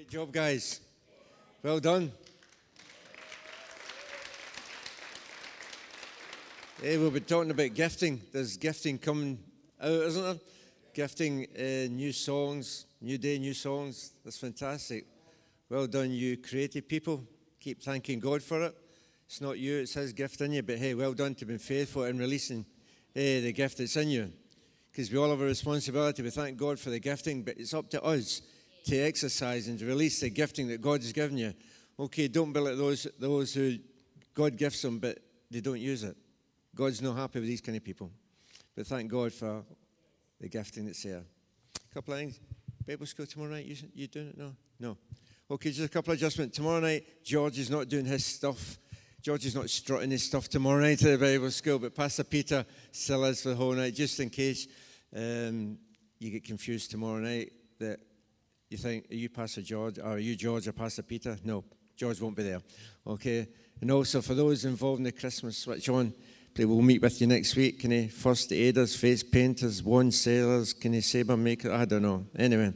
Great job, guys. Well done. Hey, we'll be talking about gifting. There's gifting coming out, isn't there? Gifting uh, new songs, new day, new songs. That's fantastic. Well done, you creative people. Keep thanking God for it. It's not you, it's His gift in you. But hey, well done to be faithful in releasing uh, the gift that's in you. Because we all have a responsibility. We thank God for the gifting, but it's up to us to exercise and release the gifting that God has given you. Okay, don't be like those, those who God gifts them, but they don't use it. God's not happy with these kind of people. But thank God for the gifting that's there. A couple of things. Bible school tomorrow night. You, you doing it? No? No. Okay, just a couple of adjustments. Tomorrow night, George is not doing his stuff. George is not strutting his stuff tomorrow night at the Bible school, but Pastor Peter still is for the whole night, just in case um, you get confused tomorrow night that you think, are you Pastor George, or are you George or Pastor Peter? No, George won't be there. Okay? And also for those involved in the Christmas switch on, we'll meet with you next week. Can you first aiders, face painters, wand sailors, can you saber maker? I don't know. Anyway,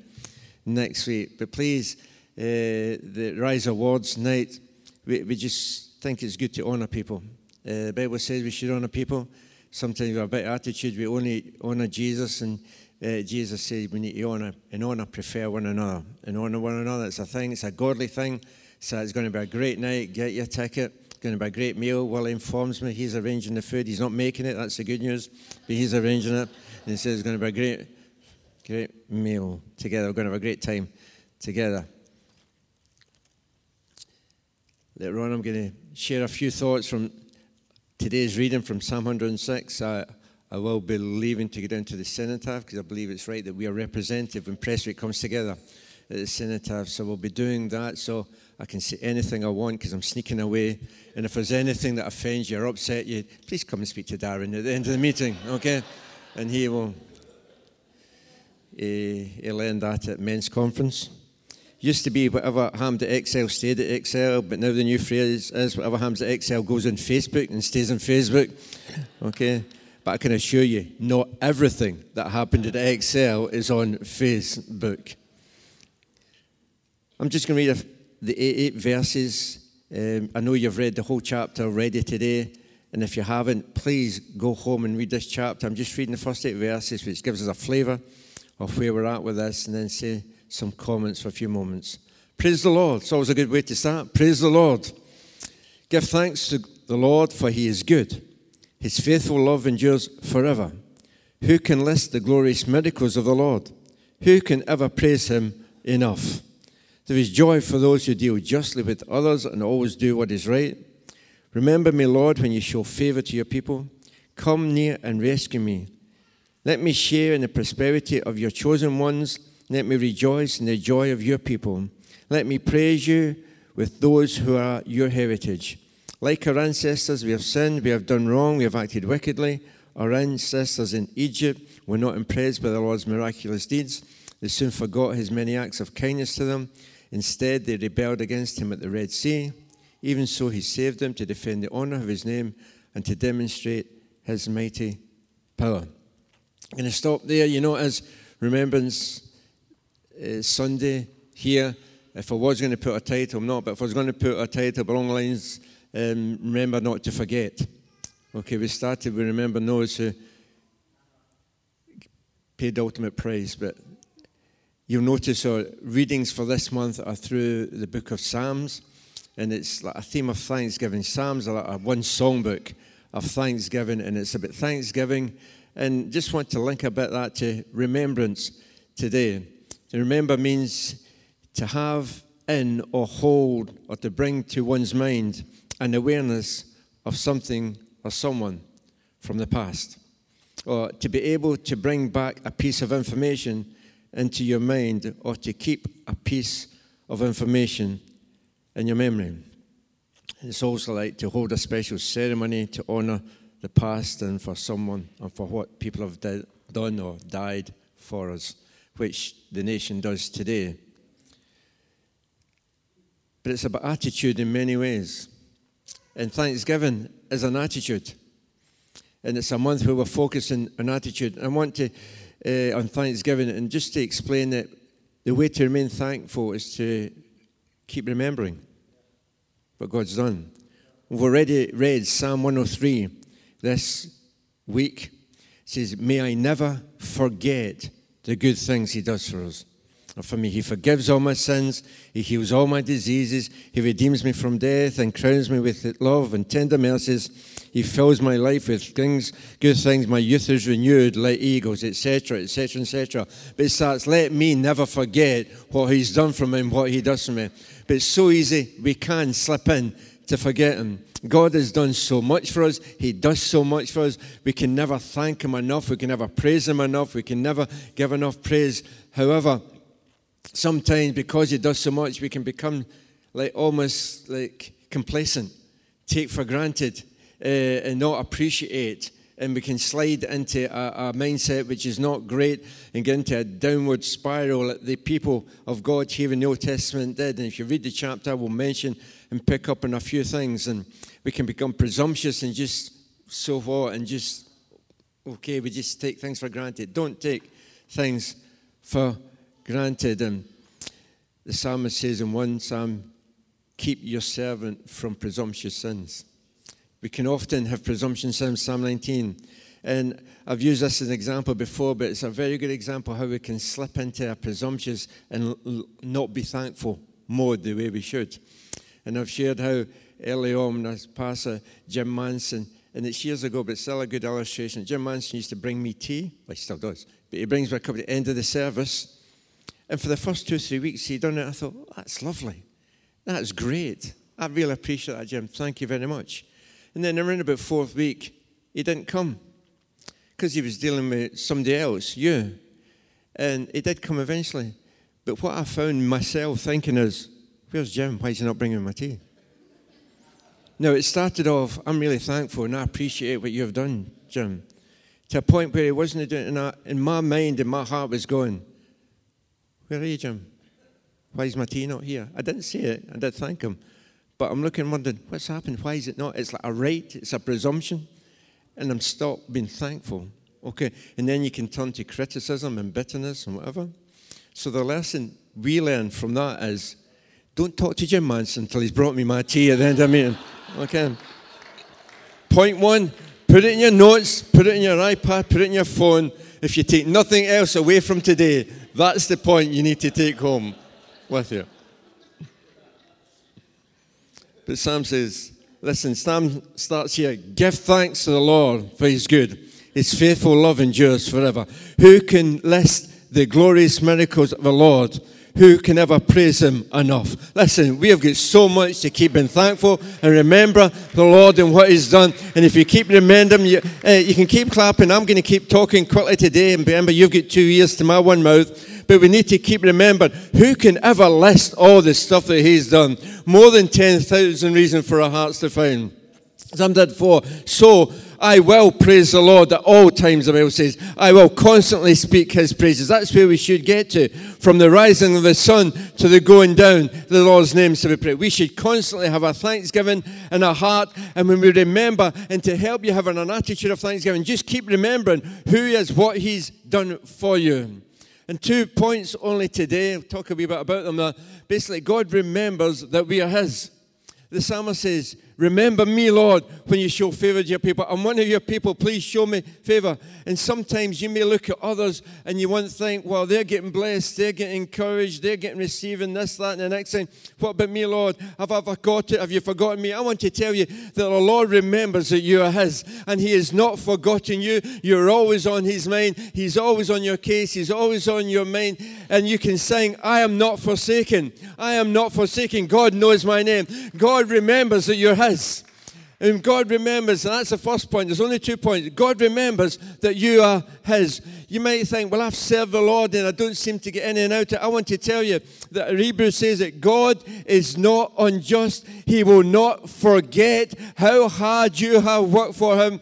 next week. But please, uh, the Rise Awards night, we, we just think it's good to honour people. Uh, the Bible says we should honour people. Sometimes we have a bit attitude, we only honour Jesus and uh, Jesus said we need to honour and honour, prefer one another. And honour one another, it's a thing, it's a godly thing. So it's going to be a great night. Get your ticket. It's going to be a great meal. Well, he informs me he's arranging the food. He's not making it, that's the good news. But he's arranging it. And he says it's going to be a great, great meal together. We're going to have a great time together. Later on, I'm going to share a few thoughts from today's reading from Psalm 106. I, I will be leaving to get down to the cenotaph because I believe it's right that we are representative when Week comes together at the cenotaph. So we'll be doing that so I can say anything I want because I'm sneaking away. And if there's anything that offends you or upset you, please come and speak to Darren at the end of the meeting, okay? And he will he, he'll end that at men's conference. Used to be whatever happened at Excel stayed at Excel, but now the new phrase is whatever happens at Excel goes on Facebook and stays on Facebook. Okay? But I can assure you, not everything that happened at Excel is on Facebook. I'm just going to read the eight, verses. Um, I know you've read the whole chapter already today. And if you haven't, please go home and read this chapter. I'm just reading the first eight verses, which gives us a flavour of where we're at with this, and then say some comments for a few moments. Praise the Lord. It's always a good way to start. Praise the Lord. Give thanks to the Lord, for he is good his faithful love endures forever. Who can list the glorious miracles of the Lord? Who can ever praise him enough? There is joy for those who deal justly with others and always do what is right. Remember me, Lord, when you show favor to your people. Come near and rescue me. Let me share in the prosperity of your chosen ones. Let me rejoice in the joy of your people. Let me praise you with those who are your heritage. Like our ancestors, we have sinned, we have done wrong, we have acted wickedly. Our ancestors in Egypt were not impressed by the Lord's miraculous deeds. They soon forgot his many acts of kindness to them. Instead, they rebelled against him at the Red Sea. Even so, he saved them to defend the honor of his name and to demonstrate his mighty power. I'm going to stop there. You know, as Remembrance uh, Sunday here, if I was going to put a title, not, but if I was going to put a title along the lines um, remember not to forget. Okay, we started with remember those who paid the ultimate price, but you'll notice our readings for this month are through the book of Psalms, and it's like a theme of thanksgiving. Psalms are like a one songbook of thanksgiving, and it's about thanksgiving. And just want to link a bit that to remembrance today. To remember means to have in or hold or to bring to one's mind an awareness of something or someone from the past, or to be able to bring back a piece of information into your mind, or to keep a piece of information in your memory. It's also like to hold a special ceremony to honor the past and for someone and for what people have done or died for us, which the nation does today. But it's about attitude in many ways. And Thanksgiving is an attitude. And it's a month where we're focusing on attitude. I want to, uh, on Thanksgiving, and just to explain that the way to remain thankful is to keep remembering what God's done. We've already read Psalm 103 this week. It says, May I never forget the good things He does for us. For me, He forgives all my sins, He heals all my diseases, He redeems me from death and crowns me with love and tender mercies. He fills my life with things, good things. My youth is renewed like eagles, etc., etc., etc. But it starts, let me never forget what He's done for me and what He does for me. But it's so easy, we can slip in to forget Him. God has done so much for us. He does so much for us. We can never thank Him enough. We can never praise Him enough. We can never give enough praise. However, sometimes because He does so much, we can become like almost like complacent, take for granted uh, and not appreciate. And we can slide into a, a, mindset which is not great and get into a downward spiral that the people of God here in the Old Testament did. And if you read the chapter, I will mention and pick up on a few things. And we can become presumptuous and just so what and just, okay, we just take things for granted. Don't take things for granted. And the psalmist says in one psalm, keep your servant from presumptuous sins. We can often have presumption sins, Psalm 19. And I've used this as an example before, but it's a very good example how we can slip into a presumptuous and not be thankful mode the way we should. And I've shared how early on as Pastor Jim Manson, and it's years ago, but it's still a good illustration. Jim Manson used to bring me tea. Well, he still does. But he brings me a cup at the end of the service. And for the first two, or three weeks he'd done it, I thought, oh, that's lovely. That's great. I really appreciate that, Jim. Thank you very much. And then around about fourth week, he didn't come because he was dealing with somebody else, you. And he did come eventually. But what I found myself thinking is, where's Jim? Why is he not bringing my tea? Now, it started off, I'm really thankful and I appreciate what you've done, Jim. To a point where he wasn't doing it, in my mind and my heart was going, Where are you, Jim? Why is my tea not here? I didn't say it, I did thank him. But I'm looking, wondering, what's happened? Why is it not? It's like a right, it's a presumption. And I'm stopped being thankful. Okay, and then you can turn to criticism and bitterness and whatever. So the lesson we learn from that is don't talk to Jim Manson until he's brought me my tea at the end of the meeting. Okay. Point one, put it in your notes, put it in your iPad, put it in your phone. If you take nothing else away from today, that's the point you need to take home with you. But Psalm says, listen, Psalm starts here give thanks to the Lord for his good. His faithful love endures forever. Who can list the glorious miracles of the Lord? Who can ever praise him enough? Listen, we have got so much to keep being thankful and remember the Lord and what he's done. And if you keep remembering, you, uh, you can keep clapping. I'm going to keep talking quickly today. And remember, you've got two ears to my one mouth but we need to keep remembering who can ever list all the stuff that he's done? More than 10,000 reasons for our hearts to find. Psalm did four. So I will praise the Lord at all times, the Bible says. I will constantly speak his praises. That's where we should get to. From the rising of the sun to the going down, the Lord's name to be praised. We should constantly have a thanksgiving in our heart. And when we remember, and to help you have an attitude of thanksgiving, just keep remembering who he is, what he's done for you. And two points only today, I'll talk a wee bit about them. Uh, basically, God remembers that we are His. The psalmist says, Remember me, Lord, when you show favor to your people. I'm one of your people. Please show me favor. And sometimes you may look at others and you want to think, well, they're getting blessed, they're getting encouraged, they're getting receiving this, that, and the next thing. What about me, Lord? Have I forgotten? Have you forgotten me? I want to tell you that the Lord remembers that you are His and He has not forgotten you. You're always on His mind. He's always on your case. He's always on your mind. And you can sing, I am not forsaken. I am not forsaken. God knows my name. God remembers that you're His. And God remembers, and that's the first point. There's only two points. God remembers that you are His. You might think, well, I've served the Lord and I don't seem to get in and out. I want to tell you that Hebrews says that God is not unjust. He will not forget how hard you have worked for Him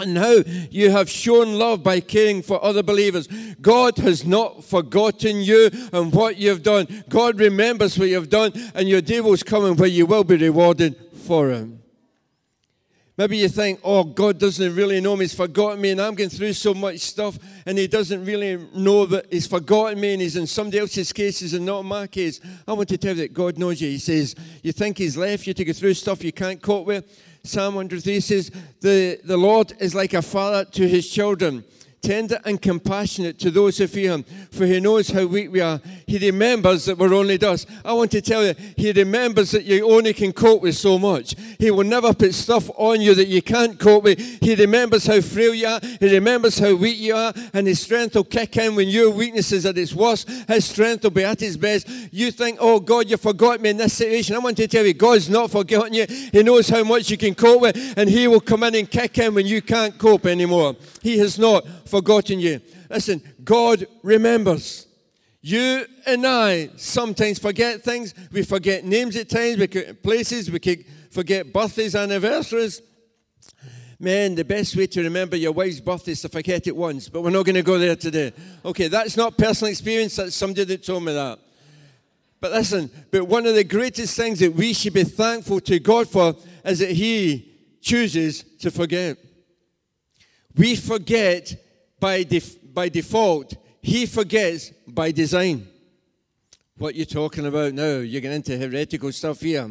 and how you have shown love by caring for other believers. God has not forgotten you and what you've done. God remembers what you've done, and your day will come where you will be rewarded for Him. Maybe you think, oh, God doesn't really know me. He's forgotten me, and I'm going through so much stuff, and he doesn't really know that he's forgotten me and he's in somebody else's cases and not my case. I want to tell you that God knows you. He says, You think he's left you to go through stuff you can't cope with? Psalm 103 says, the, the Lord is like a father to his children tender and compassionate to those who fear him, for he knows how weak we are. He remembers that we're only dust. I want to tell you, he remembers that you only can cope with so much. He will never put stuff on you that you can't cope with. He remembers how frail you are. He remembers how weak you are, and his strength will kick in when your weakness is at its worst. His strength will be at its best. You think, oh God, you forgot me in this situation. I want to tell you, God's not forgotten you. He knows how much you can cope with, and he will come in and kick in when you can't cope anymore. He has not forgotten you. Listen, God remembers. You and I sometimes forget things. We forget names at times, we forget places, we forget birthdays, anniversaries. Man, the best way to remember your wife's birthday is to forget it once, but we're not going to go there today. Okay, that's not personal experience, that's somebody that told me that. But listen, but one of the greatest things that we should be thankful to God for is that He chooses to forget. We forget by, def- by default, he forgets by design. What you're talking about now? You're getting into heretical stuff here.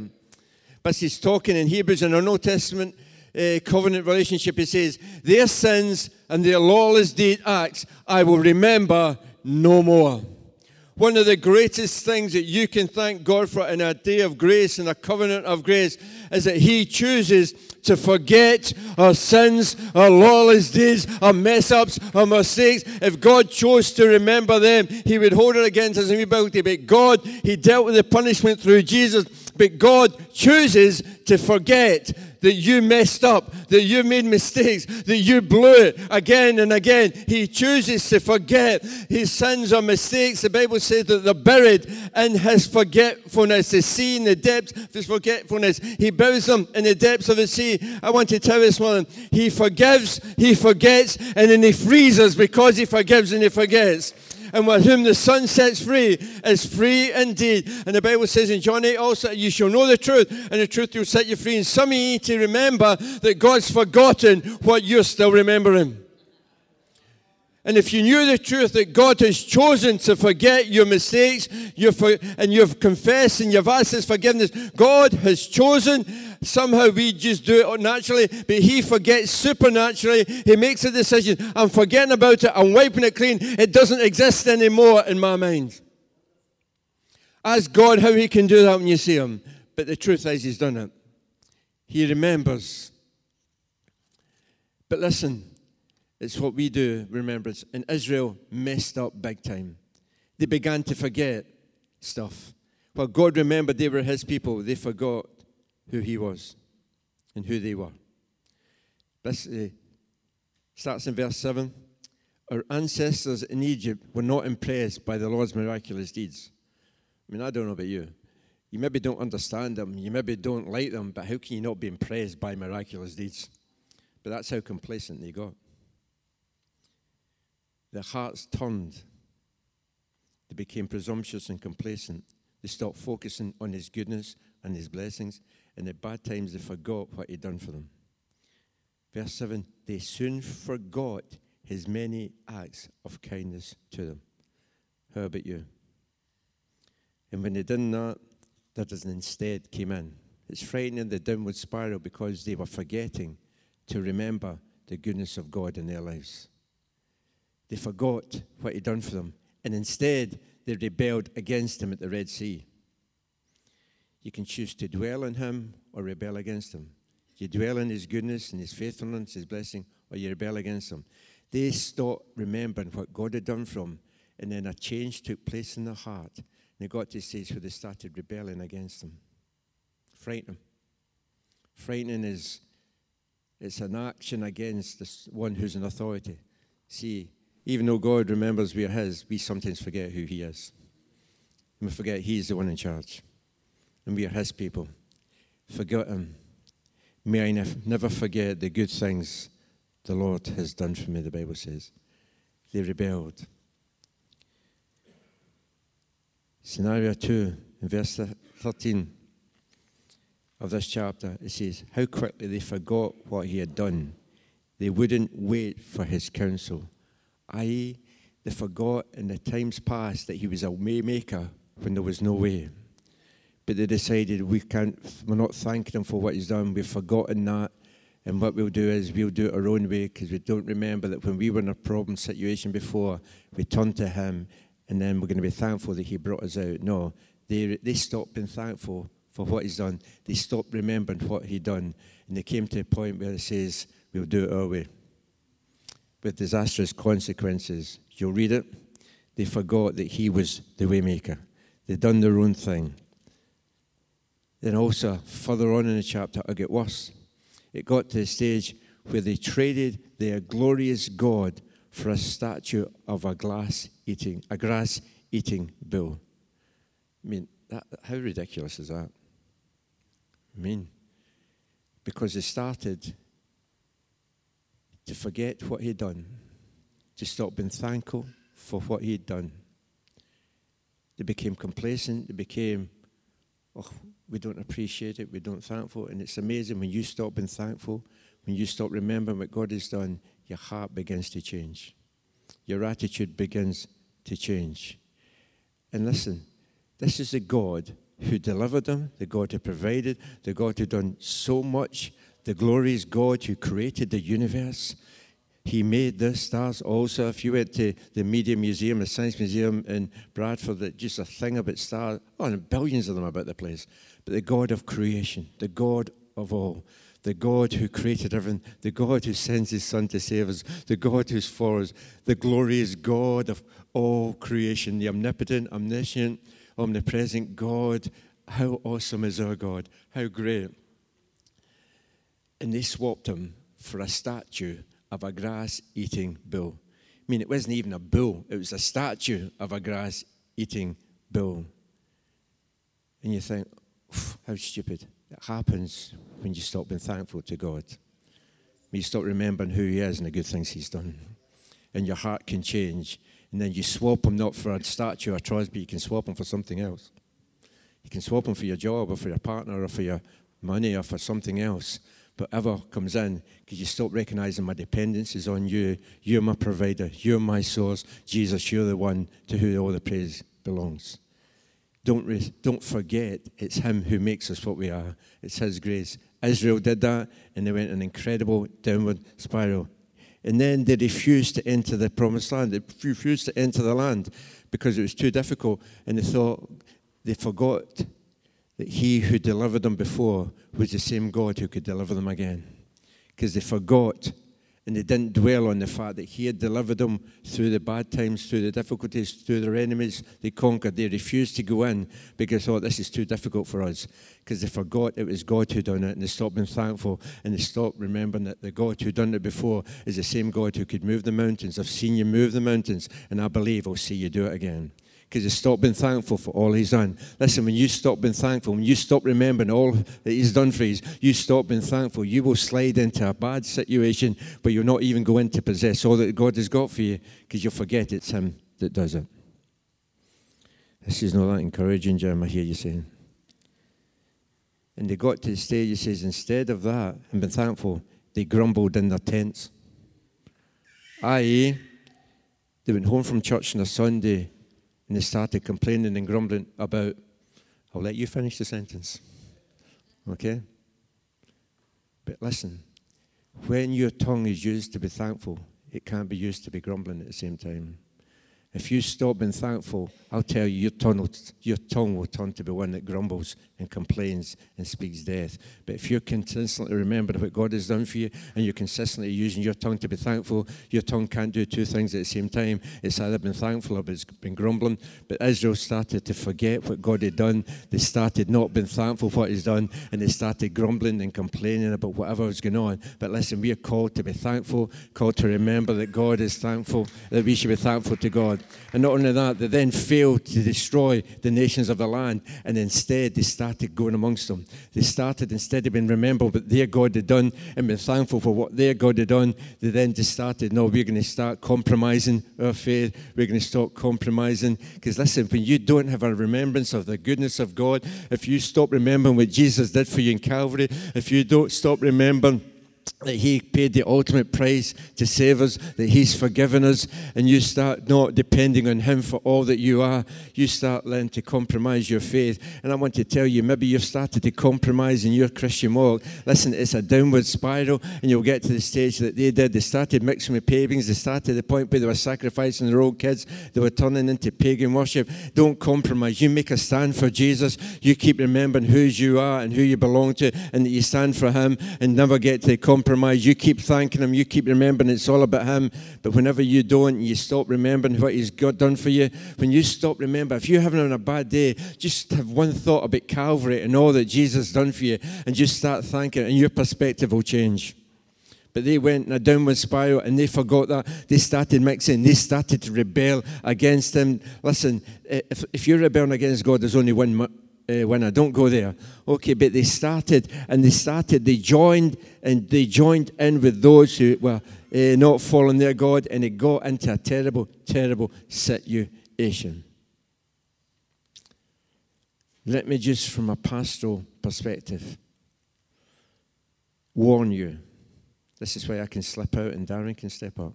But he's talking in Hebrews in our New Testament uh, covenant relationship. He says, Their sins and their lawless deed acts I will remember no more. One of the greatest things that you can thank God for in a day of grace and a covenant of grace is that He chooses to forget our sins, our lawless deeds, our mess ups, our mistakes. If God chose to remember them, He would hold it against us and we But God, He dealt with the punishment through Jesus. But God chooses to forget that you messed up, that you made mistakes, that you blew it again and again. He chooses to forget his sins or mistakes. The Bible says that they're buried in his forgetfulness, the sea in the depths of his forgetfulness. He buries them in the depths of the sea. I want to tell you this morning, he forgives, he forgets, and then he frees us because he forgives and he forgets and with whom the Son sets free is free indeed. And the Bible says in John 8 also, you shall know the truth, and the truth will set you free. And some of you need to remember that God's forgotten what you're still remembering. And if you knew the truth that God has chosen to forget your mistakes you for, and you've confessed and you've asked His forgiveness, God has chosen. Somehow we just do it naturally, but He forgets supernaturally. He makes a decision. I'm forgetting about it. I'm wiping it clean. It doesn't exist anymore in my mind. Ask God how He can do that when you see Him. But the truth is, He's done it. He remembers. But listen, it's what we do, remembrance. And Israel messed up big time. They began to forget stuff. While God remembered they were his people, they forgot who he was and who they were. This uh, starts in verse 7. Our ancestors in Egypt were not impressed by the Lord's miraculous deeds. I mean, I don't know about you. You maybe don't understand them, you maybe don't like them, but how can you not be impressed by miraculous deeds? But that's how complacent they got. Their hearts turned. They became presumptuous and complacent. They stopped focusing on His goodness and His blessings. And at bad times, they forgot what He'd done for them. Verse 7 They soon forgot His many acts of kindness to them. How about you? And when they did that, doesn't instead came in. It's frightening the downward spiral because they were forgetting to remember the goodness of God in their lives. They forgot what he'd done for them, and instead they rebelled against him at the Red Sea. You can choose to dwell in him or rebel against him. You dwell in his goodness and his faithfulness, his blessing, or you rebel against him. They stopped remembering what God had done for them, and then a change took place in their heart. And they got to stage where they started rebelling against him. Frightening. Frightening is it's an action against one who's in authority. See, even though God remembers we're His, we sometimes forget who He is. And we forget He's the one in charge. And we are His people. Forget Him. May I never forget the good things the Lord has done for me, the Bible says. They rebelled. Scenario 2, in verse 13 of this chapter, it says, How quickly they forgot what he had done. They wouldn't wait for his counsel i.e., they forgot in the times past that he was a waymaker when there was no way. But they decided we can't, we're not thanking him for what he's done. We've forgotten that. And what we'll do is we'll do it our own way because we don't remember that when we were in a problem situation before, we turned to him and then we're going to be thankful that he brought us out. No, they, they stopped being thankful for what he's done. They stopped remembering what he'd done. And they came to a point where it says, we'll do it our way. With disastrous consequences. You'll read it. They forgot that he was the waymaker. They'd done their own thing. Then also, further on in the chapter, it got worse. It got to the stage where they traded their glorious God for a statue of a glass eating, a grass eating bull. I mean, that, how ridiculous is that? I mean, because they started to forget what he'd done, to stop being thankful for what he'd done. They became complacent, they became, oh, we don't appreciate it, we don't thankful. And it's amazing when you stop being thankful, when you stop remembering what God has done, your heart begins to change. Your attitude begins to change. And listen, this is the God who delivered them, the God who provided, the God who done so much, the glorious God who created the universe. He made the stars also. If you went to the Media Museum, the Science Museum in Bradford, just a thing about stars, oh, and billions of them about the place. But the God of creation, the God of all, the God who created everything, the God who sends his Son to save us, the God who's for us, the glorious God of all creation, the omnipotent, omniscient, omnipresent God. How awesome is our God? How great. And they swapped him for a statue of a grass eating bull. I mean, it wasn't even a bull, it was a statue of a grass eating bull. And you think, how stupid. It happens when you stop being thankful to God. When you stop remembering who He is and the good things He's done. And your heart can change. And then you swap Him not for a statue or trust, but you can swap Him for something else. You can swap Him for your job or for your partner or for your money or for something else. But ever comes in, because you stop recognizing my dependence is on you. You're my provider. You're my source. Jesus, you're the one to whom all the praise belongs. Don't, re- don't forget it's Him who makes us what we are. It's His grace. Israel did that, and they went an incredible downward spiral. And then they refused to enter the promised land. They refused to enter the land because it was too difficult. And they thought, they forgot that He who delivered them before was the same God who could deliver them again. Because they forgot and they didn't dwell on the fact that he had delivered them through the bad times, through the difficulties, through their enemies. They conquered. They refused to go in because they thought this is too difficult for us. Because they forgot it was God who done it, and they stopped being thankful, and they stopped remembering that the God who done it before is the same God who could move the mountains. I've seen you move the mountains, and I believe I'll see you do it again because you stop being thankful for all he's done. Listen, when you stop being thankful, when you stop remembering all that he's done for you, you stop being thankful, you will slide into a bad situation where you're not even going to possess all that God has got for you because you'll forget it's him that does it. This is not that encouraging, Jim, I hear you saying. And they got to the stage, he says, instead of that and being thankful, they grumbled in their tents. I.e., they went home from church on a Sunday and they started complaining and grumbling about, I'll let you finish the sentence. Okay? But listen, when your tongue is used to be thankful, it can't be used to be grumbling at the same time. If you stop being thankful, I'll tell you, your tongue, will, your tongue will turn to be one that grumbles and complains and speaks death. But if you're consistently remembering what God has done for you and you're consistently using your tongue to be thankful, your tongue can't do two things at the same time. It's either been thankful or it's been grumbling. But Israel started to forget what God had done. They started not being thankful for what He's done and they started grumbling and complaining about whatever was going on. But listen, we are called to be thankful, called to remember that God is thankful, that we should be thankful to God. And not only that, they then failed to destroy the nations of the land, and instead they started going amongst them. They started, instead of being remembered what their God had done and being thankful for what their God had done, they then just started, no, we're going to start compromising our faith. We're going to stop compromising. Because listen, when you don't have a remembrance of the goodness of God, if you stop remembering what Jesus did for you in Calvary, if you don't stop remembering that He paid the ultimate price to save us, that He's forgiven us, and you start not depending on Him for all that you are, you start learning to compromise your faith. And I want to tell you, maybe you've started to compromise in your Christian walk. Listen, it's a downward spiral, and you'll get to the stage that they did. They started mixing with pagans, they started the point where they were sacrificing their own kids, they were turning into pagan worship. Don't compromise. You make a stand for Jesus, you keep remembering who you are and who you belong to, and that you stand for Him, and never get to compromise compromise. You keep thanking Him. You keep remembering it's all about Him. But whenever you don't, you stop remembering what He's got done for you. When you stop remembering, if you're having a bad day, just have one thought about Calvary and all that Jesus done for you, and just start thanking, and your perspective will change. But they went in a downward spiral and they forgot that. They started mixing. They started to rebel against Him. Listen, eh, if, if you're rebelling against God, there's only one uh, I Don't go there. Okay, but they started and they started, they joined and they joined in with those who were uh, not following their God and it got into a terrible, terrible situation. Let me just, from a pastoral perspective, warn you. This is why I can slip out and Darren can step up.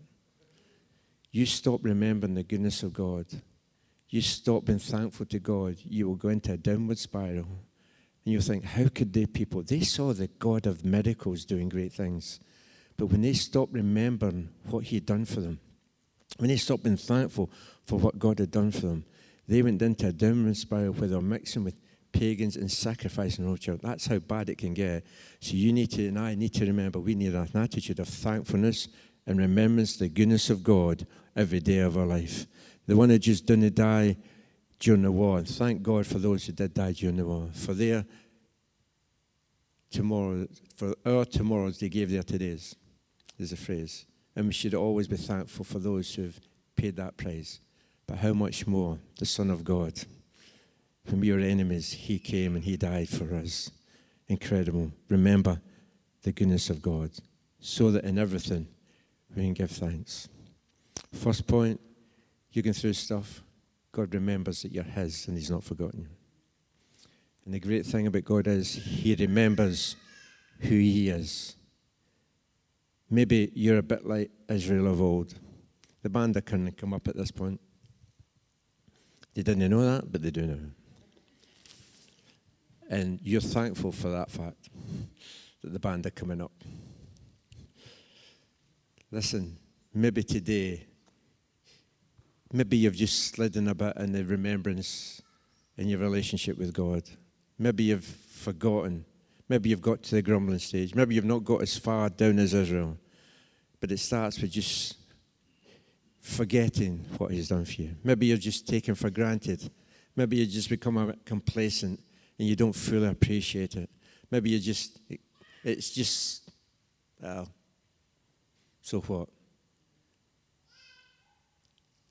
You stop remembering the goodness of God you stop being thankful to God, you will go into a downward spiral. And you'll think, how could they people? They saw the God of miracles doing great things. But when they stopped remembering what He had done for them, when they stopped being thankful for what God had done for them, they went into a downward spiral where they were mixing with pagans and sacrificing their child. That's how bad it can get. So you need to, and I need to remember, we need an attitude of thankfulness and remembrance the goodness of God every day of our life the one who just didn't die during the war. And thank God for those who did die during the war. For their tomorrow, for our tomorrows, they gave their todays. There's a phrase. And we should always be thankful for those who've paid that price. But how much more the Son of God? When we were enemies, He came and He died for us. Incredible. Remember the goodness of God so that in everything we can give thanks. First point you're going through stuff, God remembers that you're His and He's not forgotten you. And the great thing about God is He remembers who He is. Maybe you're a bit like Israel of old. The band that can come up at this point. They didn't know that, but they do know. And you're thankful for that fact that the band are coming up. Listen, maybe today Maybe you've just slid in a bit in the remembrance in your relationship with God. Maybe you've forgotten. Maybe you've got to the grumbling stage. Maybe you've not got as far down as Israel. But it starts with just forgetting what He's done for you. Maybe you're just taken for granted. Maybe you just become complacent and you don't fully appreciate it. Maybe you just, it's just, well, so what?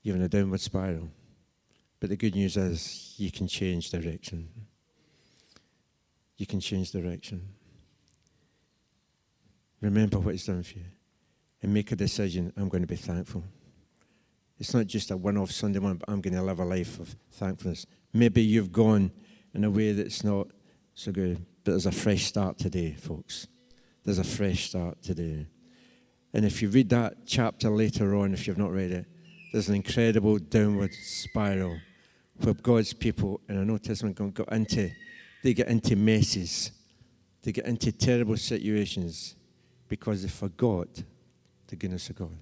You're in a downward spiral. But the good news is you can change direction. You can change direction. Remember what He's done for you and make a decision I'm going to be thankful. It's not just a one off Sunday morning, but I'm going to live a life of thankfulness. Maybe you've gone in a way that's not so good, but there's a fresh start today, folks. There's a fresh start today. And if you read that chapter later on, if you've not read it, there's an incredible downward spiral where God's people in an Old Testament got into, they get into messes. They get into terrible situations because they forgot the goodness of God.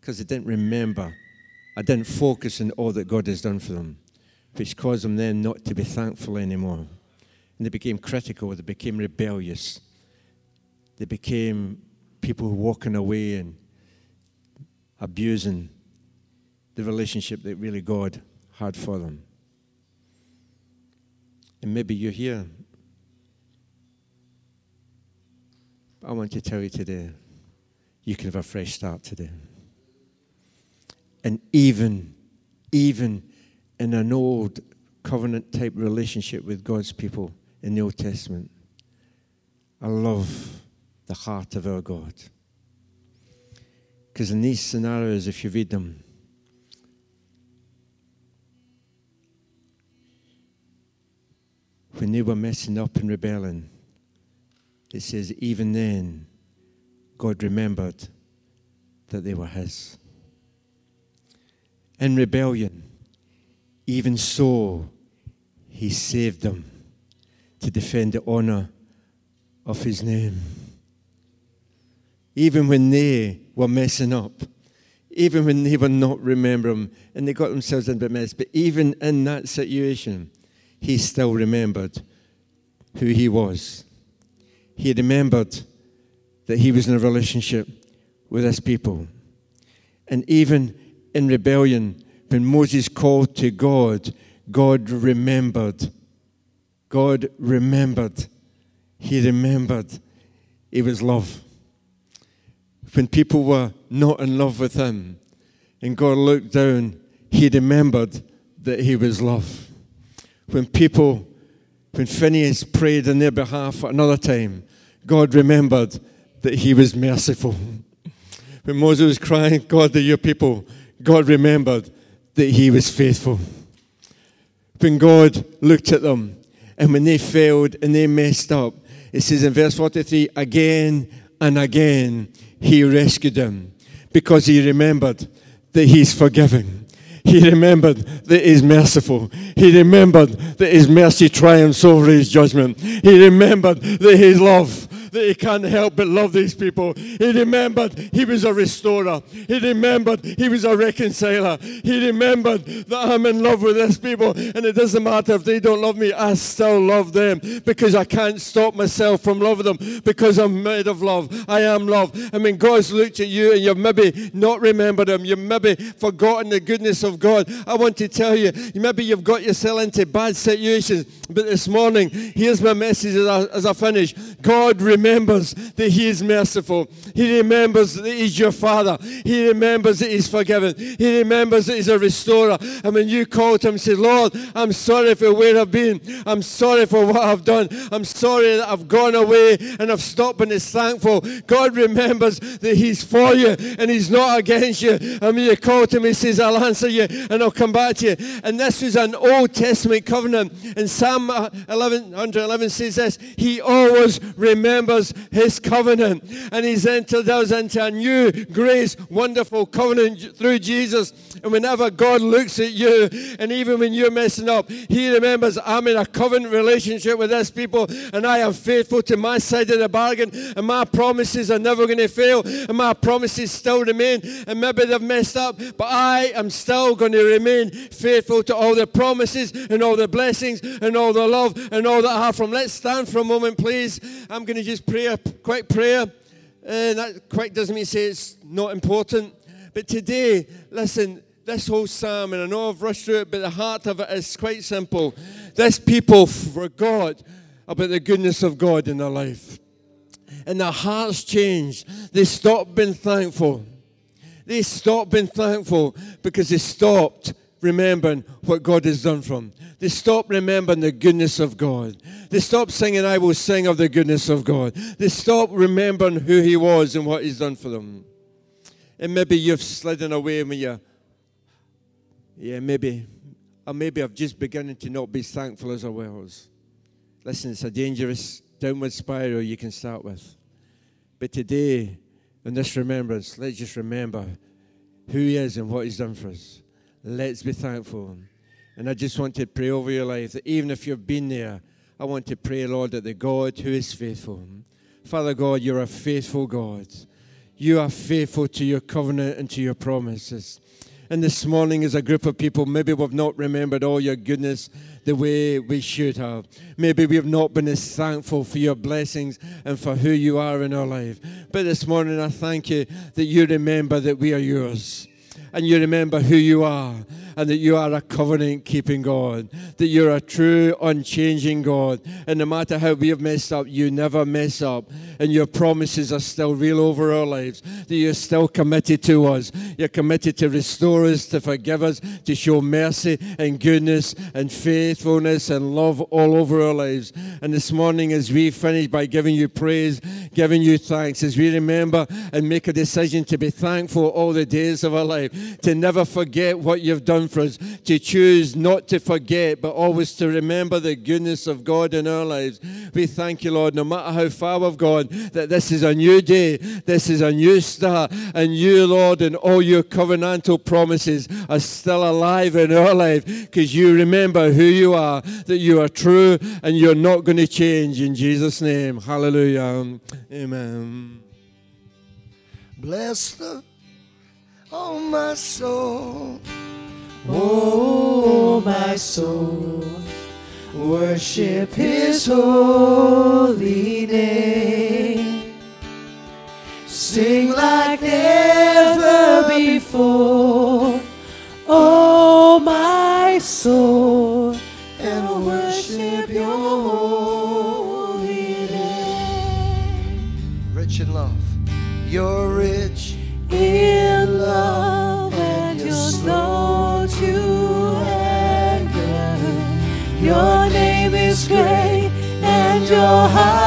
Because they didn't remember, I didn't focus on all that God has done for them, which caused them then not to be thankful anymore. And they became critical, they became rebellious. They became people walking away and abusing the relationship that really God had for them. And maybe you're here. But I want to tell you today, you can have a fresh start today. And even, even in an old covenant type relationship with God's people in the Old Testament, I love the heart of our God. Because in these scenarios, if you read them, when they were messing up and rebelling, it says, even then, God remembered that they were His. In rebellion, even so, He saved them to defend the honor of His name. Even when they were messing up, even when they were not remembering and they got themselves in a mess, but even in that situation, He still remembered who He was. He remembered that he was in a relationship with his people. And even in rebellion, when Moses called to God, God remembered. God remembered. He remembered it was love. When people were not in love with him, and God looked down, he remembered that he was love. When people, when Phineas prayed on their behalf at another time, God remembered that he was merciful. When Moses was crying, God, that your people, God remembered that he was faithful. When God looked at them and when they failed and they messed up, it says in verse 43 again and again he rescued them because he remembered that he's forgiven. He remembered that he's merciful. He remembered that his mercy triumphs over his judgment. He remembered that his love he can't help but love these people. He remembered he was a restorer. He remembered he was a reconciler. He remembered that I'm in love with these people and it doesn't matter if they don't love me, I still love them because I can't stop myself from loving them because I'm made of love. I am love. I mean, God's looked at you and you've maybe not remembered him. You've maybe forgotten the goodness of God. I want to tell you, maybe you've got yourself into bad situations, but this morning, here's my message as I, as I finish. God remembers that He is merciful. He remembers that He's your Father. He remembers that He's forgiven. He remembers that He's a restorer. And when you call to Him and say, Lord, I'm sorry for where I've been. I'm sorry for what I've done. I'm sorry that I've gone away and I've stopped and is thankful. God remembers that He's for you and He's not against you. And when you call to Him, He says, I'll answer you and I'll come back to you. And this was an Old Testament covenant. And Psalm 11, 111 says this He always remembers his covenant. And he's entered us into a new grace, wonderful covenant through Jesus. And whenever God looks at you, and even when you're messing up, he remembers I'm in a covenant relationship with this people, and I am faithful to my side of the bargain, and my promises are never going to fail, and my promises still remain. And maybe they've messed up, but I am still going to remain faithful to all the promises and all the blessings and all the love and all that I have from. Let's stand for a moment, please. I'm going to just pray a quick prayer. And uh, that quick doesn't mean say it's not important. But today, listen, this whole psalm, and I know I've rushed through it, but the heart of it is quite simple. This people forgot about the goodness of God in their life. And their hearts changed. They stopped being thankful. They stopped being thankful because they stopped remembering what God has done for them. They stop remembering the goodness of God. They stop singing, I will sing of the goodness of God. They stop remembering who He was and what He's done for them. And maybe you've slidden away when you, yeah, maybe, or maybe I've just beginning to not be thankful as I was. Listen, it's a dangerous downward spiral you can start with. But today, in this remembrance, let's just remember who He is and what He's done for us. Let's be thankful. And I just want to pray over your life that even if you've been there, I want to pray, Lord, that the God who is faithful, Father God, you're a faithful God. You are faithful to your covenant and to your promises. And this morning, as a group of people, maybe we've not remembered all your goodness the way we should have. Maybe we have not been as thankful for your blessings and for who you are in our life. But this morning, I thank you that you remember that we are yours and you remember who you are and that you are a covenant keeping God, that you're a true, unchanging God. And no matter how we have messed up, you never mess up. And your promises are still real over our lives, that you're still committed to us. You're committed to restore us, to forgive us, to show mercy and goodness and faithfulness and love all over our lives. And this morning, as we finish by giving you praise, giving you thanks, as we remember and make a decision to be thankful all the days of our life, to never forget what you've done for us, to choose not to forget, but always to remember the goodness of God in our lives. We thank you, Lord, no matter how far we've gone, that this is a new day, this is a new start, and you, Lord, and all your covenantal promises are still alive in our life because you remember who you are, that you are true, and you're not going to change. In Jesus' name, hallelujah. Amen. Bless the oh my soul. Oh, my soul, worship his holy name. Sing like never before. Oh, my soul, and worship your holy name. Rich in love. You're and your